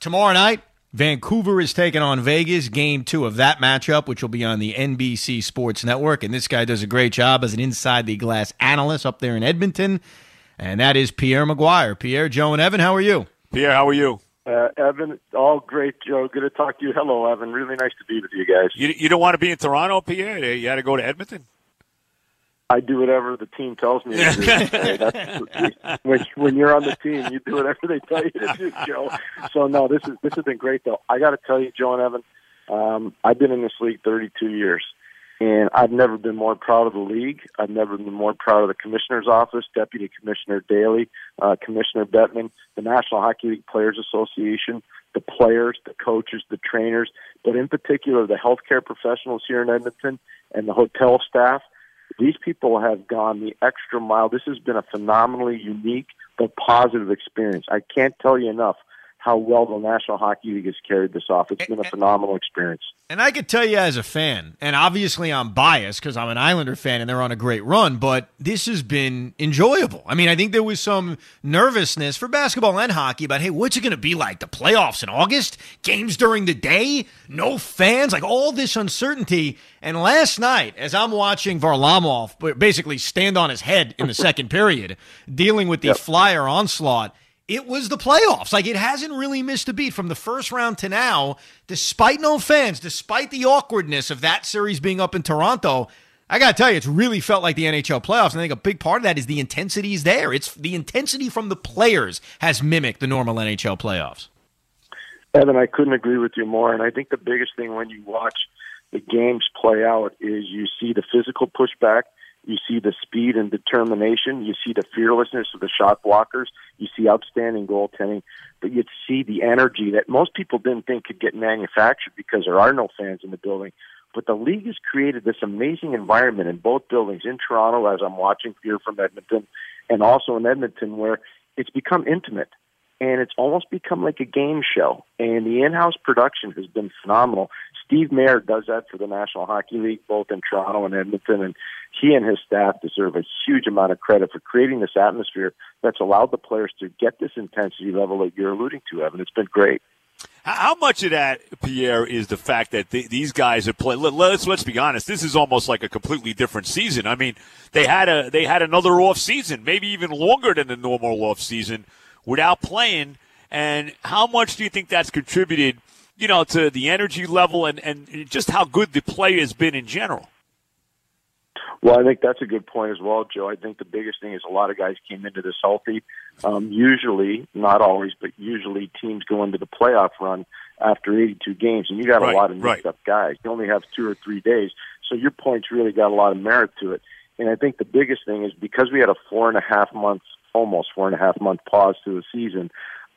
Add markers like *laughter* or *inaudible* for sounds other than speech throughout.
tomorrow night, Vancouver is taking on Vegas, game two of that matchup, which will be on the NBC Sports Network. And this guy does a great job as an inside the glass analyst up there in Edmonton. And that is Pierre McGuire. Pierre, Joe, and Evan, how are you? Pierre, how are you? Uh, Evan, all great, Joe. Good to talk to you. Hello, Evan. Really nice to be with you guys. You, you don't want to be in Toronto, Pierre? You had to go to Edmonton? I do whatever the team tells me to do. *laughs* That's, when, when you're on the team, you do whatever they tell you to do, Joe. So no, this is this has been great though. I got to tell you, Joe and Evan, um, I've been in this league 32 years, and I've never been more proud of the league. I've never been more proud of the commissioner's office, Deputy Commissioner Daly, uh, Commissioner Bettman, the National Hockey League Players Association, the players, the coaches, the trainers, but in particular the healthcare professionals here in Edmonton and the hotel staff these people have gone the extra mile. This has been a phenomenally unique but positive experience. I can't tell you enough how well the National Hockey League has carried this off. It's been a phenomenal experience. And I could tell you as a fan, and obviously I'm biased because I'm an Islander fan and they're on a great run, but this has been enjoyable. I mean, I think there was some nervousness for basketball and hockey about, hey, what's it going to be like? The playoffs in August? Games during the day? No fans? Like all this uncertainty. And last night, as I'm watching Varlamov basically stand on his head in the second period, dealing with the yep. flyer onslaught, it was the playoffs. Like it hasn't really missed a beat from the first round to now, despite no fans, despite the awkwardness of that series being up in Toronto. I got to tell you, it's really felt like the NHL playoffs. And I think a big part of that is the intensity is there. It's the intensity from the players has mimicked the normal NHL playoffs. Evan, I couldn't agree with you more. And I think the biggest thing when you watch the games play out is you see the physical pushback you see the speed and determination. You see the fearlessness of the shot blockers. You see outstanding goaltending. But you see the energy that most people didn't think could get manufactured because there are no fans in the building. But the league has created this amazing environment in both buildings, in Toronto, as I'm watching here from Edmonton, and also in Edmonton, where it's become intimate and it's almost become like a game show. And the in-house production has been phenomenal. Steve Mayer does that for the National Hockey League, both in Toronto and Edmonton, and he and his staff deserve a huge amount of credit for creating this atmosphere that's allowed the players to get this intensity level that you're alluding to, Evan. It's been great. How much of that, Pierre, is the fact that these guys have played? Let's let's be honest. This is almost like a completely different season. I mean, they had a they had another off season, maybe even longer than the normal off season without playing. And how much do you think that's contributed, you know, to the energy level and, and just how good the play has been in general? Well, I think that's a good point as well, Joe. I think the biggest thing is a lot of guys came into this healthy. Um, usually, not always, but usually teams go into the playoff run after 82 games, and you got right, a lot of mixed right. up guys. You only have two or three days, so your points really got a lot of merit to it. And I think the biggest thing is because we had a four and a half months almost four and a half month pause to the season.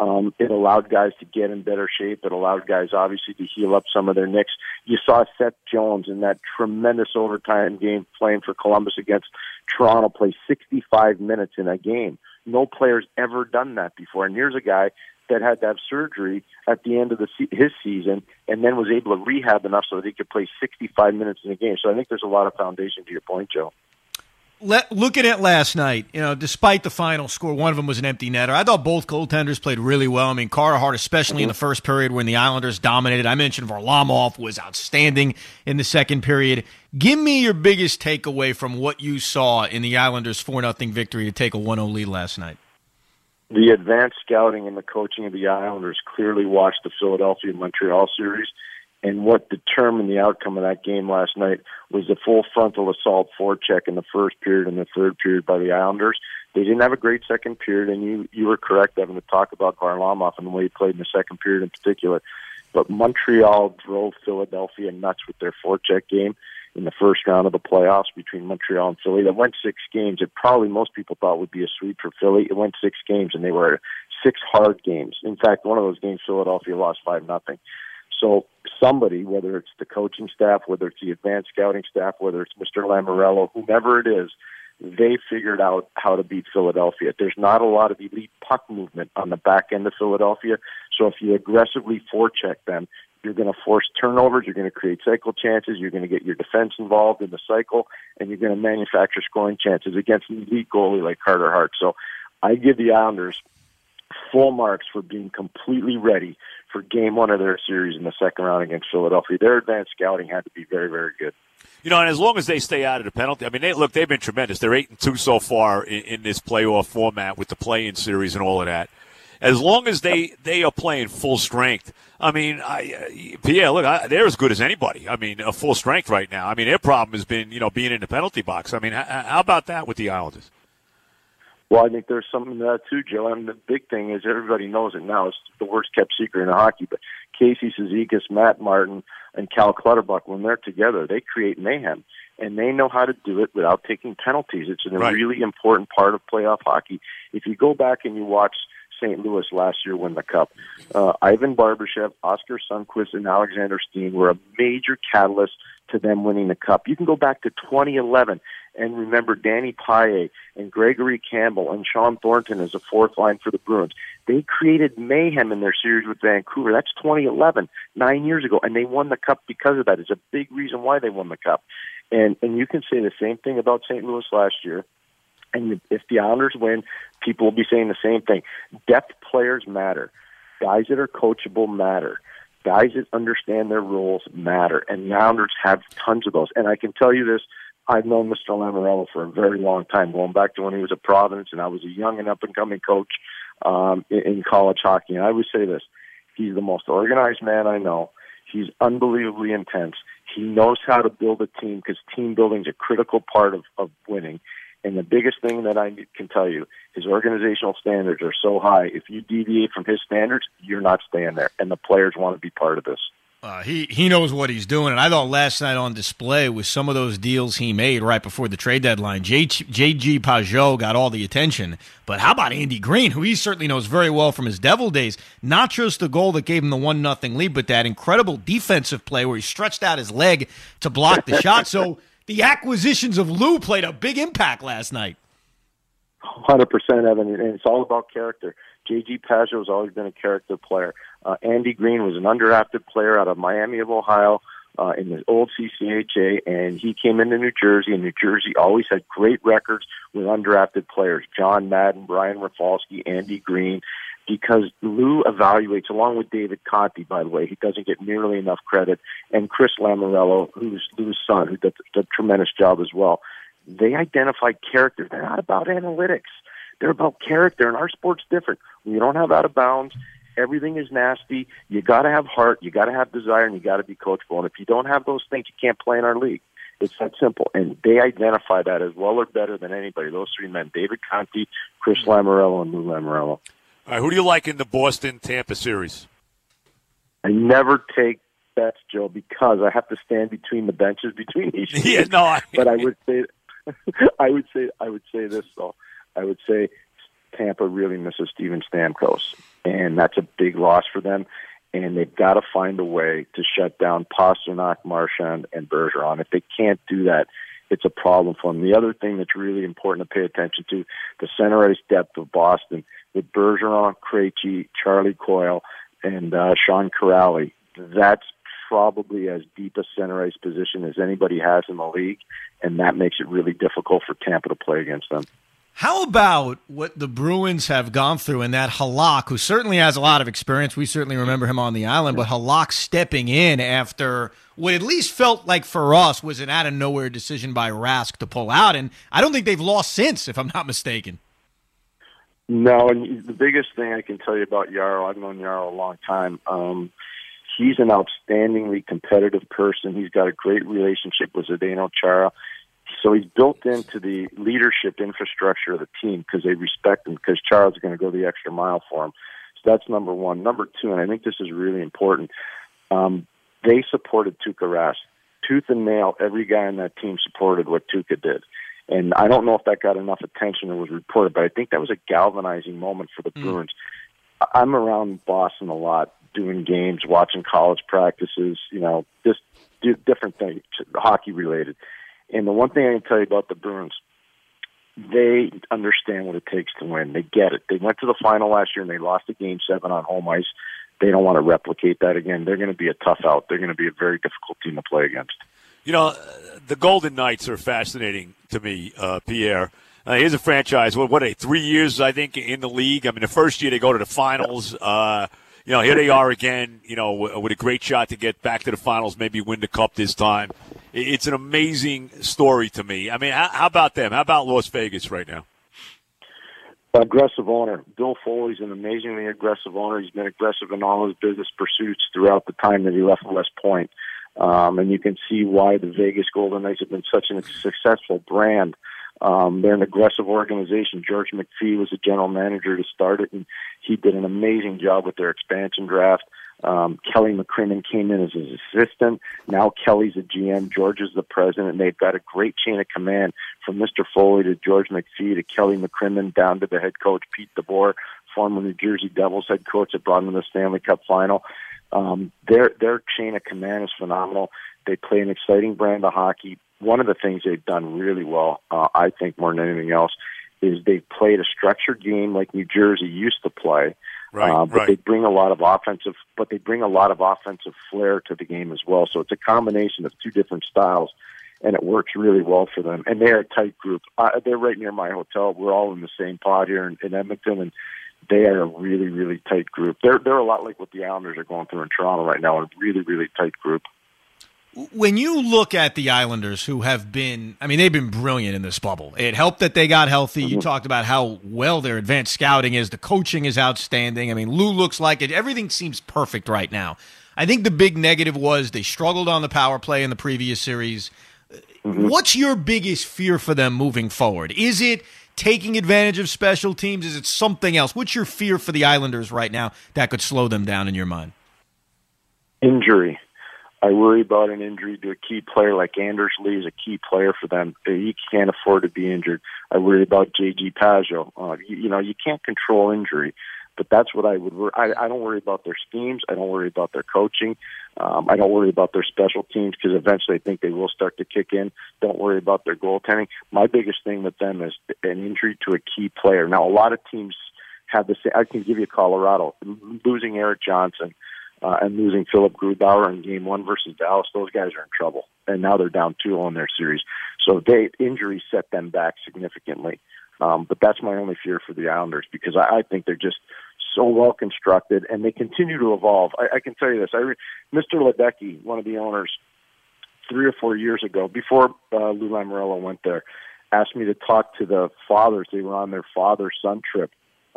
Um, it allowed guys to get in better shape. It allowed guys, obviously, to heal up some of their nicks. You saw Seth Jones in that tremendous overtime game playing for Columbus against Toronto play 65 minutes in a game. No player's ever done that before. And here's a guy that had to have surgery at the end of the his season and then was able to rehab enough so that he could play 65 minutes in a game. So I think there's a lot of foundation to your point, Joe let, looking at last night, you know, despite the final score, one of them was an empty netter. I thought both goaltenders played really well. I mean, Carter Hart, especially mm-hmm. in the first period when the Islanders dominated. I mentioned Varlamov was outstanding in the second period. Give me your biggest takeaway from what you saw in the Islanders' 4 0 victory to take a 1 0 lead last night. The advanced scouting and the coaching of the Islanders clearly watched the Philadelphia Montreal series and what determined the outcome of that game last night was the full frontal assault forecheck in the first period and the third period by the Islanders. They didn't have a great second period, and you you were correct, Evan, to talk about Varlamov and the way he played in the second period in particular. But Montreal drove Philadelphia nuts with their forecheck game in the first round of the playoffs between Montreal and Philly. That went six games. It probably most people thought would be a sweep for Philly. It went six games, and they were six hard games. In fact, one of those games, Philadelphia lost five nothing. So somebody, whether it's the coaching staff, whether it's the advanced scouting staff, whether it's Mr. Lamoriello, whomever it is, they figured out how to beat Philadelphia. There's not a lot of elite puck movement on the back end of Philadelphia. So if you aggressively forecheck them, you're going to force turnovers, you're going to create cycle chances, you're going to get your defense involved in the cycle, and you're going to manufacture scoring chances against an elite goalie like Carter Hart. So I give the Islanders full marks for being completely ready for game one of their series in the second round against Philadelphia. Their advanced scouting had to be very, very good. You know, and as long as they stay out of the penalty, I mean, they look, they've been tremendous. They're eight and two so far in, in this playoff format with the play-in series and all of that. As long as they they are playing full strength, I mean, I, uh, Pierre, look, I, they're as good as anybody. I mean, a full strength right now. I mean, their problem has been, you know, being in the penalty box. I mean, how, how about that with the Islanders? Well, I think there's something to that too, Joe. And the big thing is everybody knows it now. It's the worst kept secret in hockey. But Casey Cizikas, Matt Martin, and Cal Clutterbuck, when they're together, they create mayhem. And they know how to do it without taking penalties. It's a right. really important part of playoff hockey. If you go back and you watch St. Louis last year win the cup, uh, Ivan Barbashev, Oskar Sundqvist, and Alexander Steen were a major catalyst to them winning the cup. You can go back to 2011 and remember Danny Paille and Gregory Campbell and Shawn Thornton as a fourth line for the Bruins. They created mayhem in their series with Vancouver. That's 2011, nine years ago, and they won the cup because of that. It's a big reason why they won the cup. And and you can say the same thing about St. Louis last year. And if the Islanders win, people will be saying the same thing. Depth players matter. Guys that are coachable matter. Guys that understand their roles matter. And the Islanders have tons of those. And I can tell you this I've known Mr. Lamoriello for a very long time, going back to when he was at Providence, and I was a young and up and coming coach um, in, in college hockey. And I would say this: he's the most organized man I know. He's unbelievably intense. He knows how to build a team because team building is a critical part of, of winning. And the biggest thing that I can tell you, his organizational standards are so high. If you deviate from his standards, you're not staying there. And the players want to be part of this. Uh, he he knows what he's doing, and I thought last night on display with some of those deals he made right before the trade deadline. J, JG Pageau got all the attention, but how about Andy Greene, who he certainly knows very well from his Devil days? Not just the goal that gave him the one nothing lead, but that incredible defensive play where he stretched out his leg to block the shot. So *laughs* the acquisitions of Lou played a big impact last night. Hundred percent, Evan, and it's all about character. JG Pageau has always been a character player. Uh, Andy Greene was an undrafted player out of Miami of Ohio uh, in the old CCHA, and he came into New Jersey, and New Jersey always had great records with undrafted players. John Madden, Brian Rafalski, Andy Greene, because Lou evaluates, along with David Conte, by the way, he doesn't get nearly enough credit, and Chris Lamoriello, who's Lou's son, who does a tremendous job as well. They identify character. They're not about analytics. They're about character, and our sport's different. We don't have out of bounds everything is nasty. You got to have heart, you got to have desire, and you got to be coachable. And if you don't have those things, you can't play in our league. It's that simple. And they identify that as well or better than anybody. Those three men, David Conte, Chris mm-hmm. Lamoriello, and Lou Lamoriello. All right, who do you like in the Boston Tampa series? I never take bets, Joe, because I have to stand between the benches between *laughs* each. yeah, no, I... but I *laughs* would say, *laughs* I would say, I would say this though. I would say Tampa really misses Steven Stamkos and that's a big loss for them. And they've got to find a way to shut down Pastrnak, Marchand, and Bergeron. If they can't do that, it's a problem for them. The other thing that's really important to pay attention to, the center ice depth of Boston with Bergeron, Krejci, Charlie Coyle, and uh, Sean Kuraly. That's probably as deep a center ice position as anybody has in the league, and that makes it really difficult for Tampa to play against them. How about what the Bruins have gone through and that Halak, who certainly has a lot of experience, we certainly remember him on the island, but Halak stepping in after what at least felt like for us was an out of nowhere decision by Rask to pull out. And I don't think they've lost since, if I'm not mistaken. No, and the biggest thing I can tell you about Jaro, I've known Jaro a long time. Um, he's an outstandingly competitive person. He's got a great relationship with Zdeno Chara. So he's built into the leadership infrastructure of the team because they respect him because Chara is going to go the extra mile for him. So that's number one. Number two, and I think this is really important, um, they supported Tuukka Rask. Tooth and nail, every guy on that team supported what Tuukka did. And I don't know if that got enough attention or was reported, but I think that was a galvanizing moment for the mm. Bruins. I'm around Boston a lot, doing games, watching college practices, you know, just different things, hockey related. And the one thing I can tell you about the Bruins, they understand what it takes to win. They get it. They went to the final last year and they lost a game seven on home ice. They don't want to replicate that again. They're going to be a tough out. They're going to be a very difficult team to play against. You know, the Golden Knights are fascinating to me, uh, Pierre. Uh, here's a franchise. What, what they? Three years, I think, in the league. I mean, the first year they go to the finals. Uh, you know, here they are again. You know, with a great shot to get back to the finals, maybe win the cup this time. It's an amazing story to me. I mean, how, how about them? How about Las Vegas right now? Aggressive owner. Bill Foley's an amazingly aggressive owner. He's been aggressive in all his business pursuits throughout the time that he left West Point. Um, and you can see why the Vegas Golden Knights have been such a successful brand. Um, they're an aggressive organization. George McPhee was the general manager to start it, and he did an amazing job with their expansion draft. Um, Kelly McCrimmon came in as his assistant. Now Kelly's a GM. George is the president. They've got a great chain of command from Mr. Foley to George McPhee to Kelly McCrimmon down to the head coach Pete DeBoer, former New Jersey Devils head coach that brought them to the Stanley Cup final. Um, their their chain of command is phenomenal. They play an exciting brand of hockey. One of the things they've done really well, uh, I think, more than anything else, is they've played a structured game like New Jersey used to play. Right, uh, but right. they bring a lot of offensive, but they bring a lot of offensive flair to the game as well. So it's a combination of two different styles, and it works really well for them. And they're a tight group. Uh, they're right near my hotel. We're all in the same pod here in, in Edmonton, and they are a really, really tight group. They're they're a lot like what the Islanders are going through in Toronto right now. A really, really tight group. When you look at the Islanders, who have been, I mean, they've been brilliant in this bubble. It helped that they got healthy. You mm-hmm. talked about how well their advanced scouting is. The coaching is outstanding. I mean, Lou looks like it. Everything seems perfect right now. I think the big negative was they struggled on the power play in the previous series. Mm-hmm. What's your biggest fear for them moving forward? Is it taking advantage of special teams? Is it something else? What's your fear for the Islanders right now that could slow them down in your mind? Injury. I worry about an injury to a key player like Anders Lee is a key player for them. He can't afford to be injured. I worry about JG Pageau. Uh, you, you know, you can't control injury, but that's what I would. Wor- I, I don't worry about their schemes. I don't worry about their coaching. Um, I don't worry about their special teams because eventually I think they will start to kick in. Don't worry about their goaltending. My biggest thing with them is an injury to a key player. Now, a lot of teams have the same. I can give you Colorado losing Erik Johnson uh, and losing Philipp Grubauer in Game One versus Dallas. Those guys are in trouble, and now they're down two on their series. So they injuries set them back significantly. Um, but that's my only fear for the Islanders because I, I think they're just so well constructed and they continue to evolve. I, I can tell you this: I re- Mr. Ledecky, one of the owners, three or four years ago, before uh, Lou Lamoriello went there, asked me to talk to the fathers. They were on their father-son trip,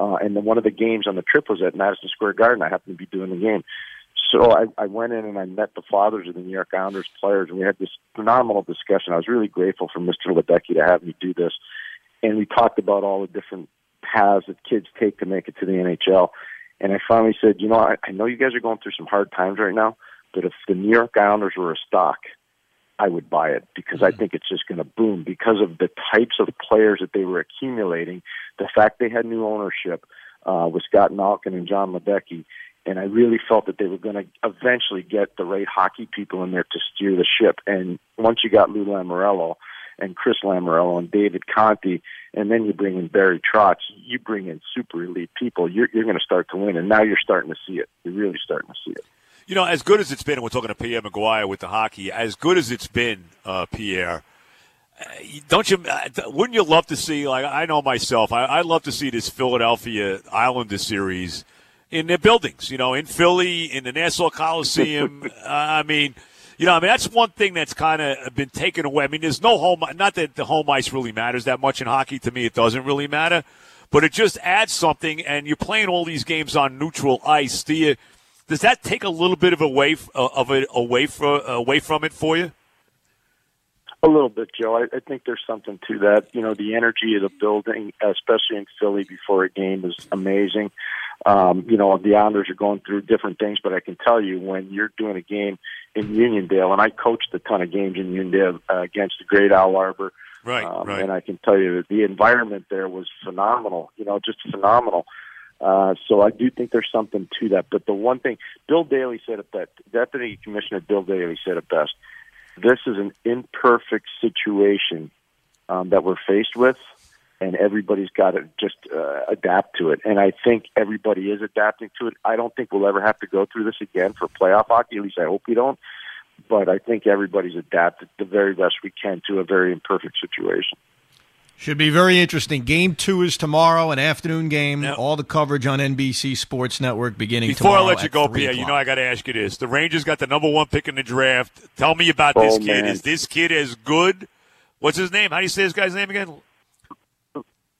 uh, and then one of the games on the trip was at Madison Square Garden. I happened to be doing the game. So I, I went in and I met the fathers of the New York Islanders players, and we had this phenomenal discussion. I was really grateful for Mr. Ledecky to have me do this, and we talked about all the different paths that kids take to make it to the NHL. And I finally said, you know, I, I know you guys are going through some hard times right now, but if the New York Islanders were a stock, I would buy it because I think it's just going to boom because of the types of players that they were accumulating, the fact they had new ownership uh, with Scott Malkin and John Ledecky, and I really felt that they were going to eventually get the right hockey people in there to steer the ship. And once you got Lou Lamoriello and Chris Lamoriello and David Conte, and then you bring in Barry Trotz, you bring in super elite people, you're, you're going to start to win. And now you're starting to see it. You're really starting to see it. You know, as good as it's been, and we're talking to Pierre McGuire with the hockey, as good as it's been, uh, Pierre, uh, don't you? Uh, wouldn't you love to see? Like I know myself, I, I love to see this Philadelphia Islander series in their buildings. You know, in Philly, in the Nassau Coliseum. *laughs* uh, I mean, you know, I mean that's one thing that's kind of been taken away. I mean, there's no home. Not that the home ice really matters that much in hockey. To me, it doesn't really matter, but it just adds something. And you're playing all these games on neutral ice. Do you? Does that take a little bit of away of it away from away from it for you? A little bit, Joe. I, I think there's something to that. You know, the energy of the building, especially in Philly before a game, is amazing. Um, you know, the Islanders are going through different things, but I can tell you when you're doing a game in Uniondale, and I coached a ton of games in Uniondale uh, against the great Al Arbour. Right, um, right. And I can tell you that the environment there was phenomenal. You know, just phenomenal. Uh, so I do think there's something to that. But the one thing, Bill Daly said it best. Deputy Commissioner Bill Daly said it best. This is an imperfect situation um, that we're faced with, and everybody's got to just uh, adapt to it. And I think everybody is adapting to it. I don't think we'll ever have to go through this again for playoff hockey. At least I hope we don't. But I think everybody's adapted the very best we can to a very imperfect situation. Should be very interesting. Game two is tomorrow, an afternoon game. Yep. All the coverage on NBC Sports Network beginning Before tomorrow. I let you go, 3 Pierre, you know I got to ask you this: the Rangers got the number one pick in the draft. Tell me about this Oh, kid. man. Is this kid as good? What's his name? How do you say this guy's name again?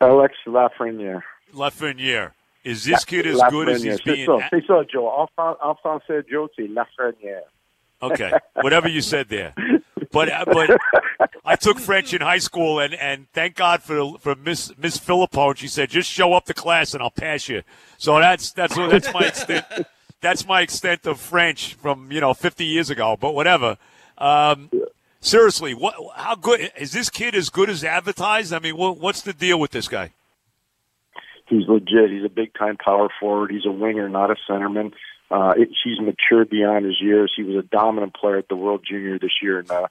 Alex Lafreniere. Lafreniere. Is this kid as good as he's Lafreniere. being? C'est ça, c'est ça, Joe. En, fran- en français, Joe, c'est Lafreniere. Okay, whatever you said there. *laughs* But uh, but I took French in high school, and, and thank God for for Miss Miss Philippone. She said, "Just show up to class, and I'll pass you." So that's that's that's my extent. That's my extent of French from you know 50 years ago. But whatever. Um, seriously, what? How good is this kid? As good as advertised? I mean, what, what's the deal with this guy? He's legit. He's a big time power forward. He's a winger, not a centerman. Uh, it, he's matured beyond his years. He was a dominant player at the World Junior this year in uh,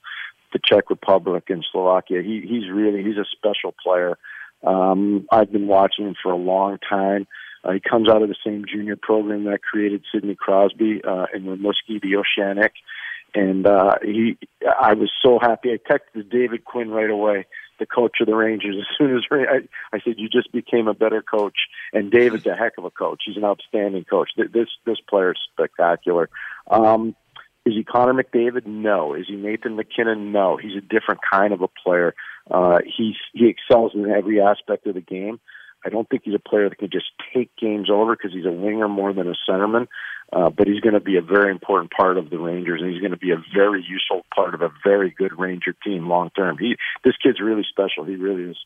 the Czech Republic and Slovakia. He, he's really he's a special player. Um, I've been watching him for a long time. Uh, he comes out of the same junior program that created Sidney Crosby uh, and Rimouski, the Oceanic. And uh, he, I was so happy. I texted David Quinn right away, the coach of the Rangers. As soon as I, I said, "You just became a better coach." And David's a heck of a coach. He's an outstanding coach. This this player is spectacular. Um, is he Connor McDavid? No. Is he Nathan MacKinnon? No. He's a different kind of a player. Uh, he's he excels in every aspect of the game. I don't think he's a player that can just take games over because he's a winger more than a centerman. Uh, but he's going to be a very important part of the Rangers, and he's going to be a very useful part of a very good Ranger team long term. He this kid's really special. He really is.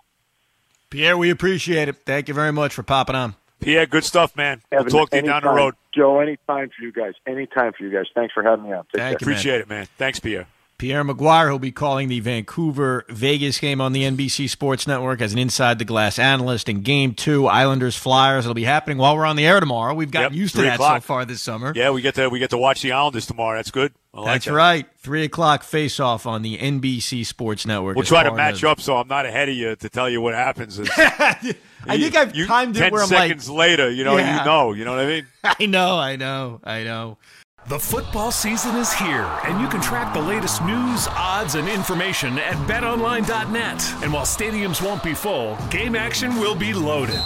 Pierre, we appreciate it. Thank you very much for popping on. Pierre, good stuff, man. We'll talk to you down the road. Joe. Anytime for you guys. Anytime for you guys. Thanks for having me on. Take Thank care. you. Appreciate it, man. Thanks, Pierre. Pierre McGuire, who'll be calling the Vancouver Vegas game on the NBC Sports Network as an inside the glass analyst in game two, Islanders Flyers. It'll be happening while we're on the air tomorrow. We've gotten Yep, used to that so far this summer. Yeah, we get to we get to watch the Islanders tomorrow. That's good. Like That's that. right. Three o'clock face off on the NBC Sports Network. We'll try to match as- up so I'm not ahead of you to tell you what happens. *laughs* I think I've you, timed it where I'm seconds later. You know, Yeah. you know, you know what I mean. *laughs* I know, I know, I know. The football season is here, and you can track the latest news, odds, and information at betonline.net. And while stadiums won't be full, game action will be loaded.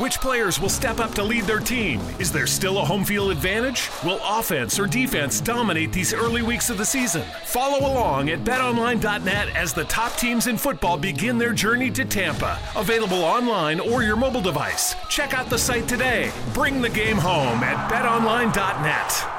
Which players will step up to lead their team? Is there still a home field advantage? Will offense or defense dominate these early weeks of the season? Follow along at betonline.net as the top teams in football begin their journey to Tampa. Available online or your mobile device. Check out the site today. Bring the game home at betonline.net.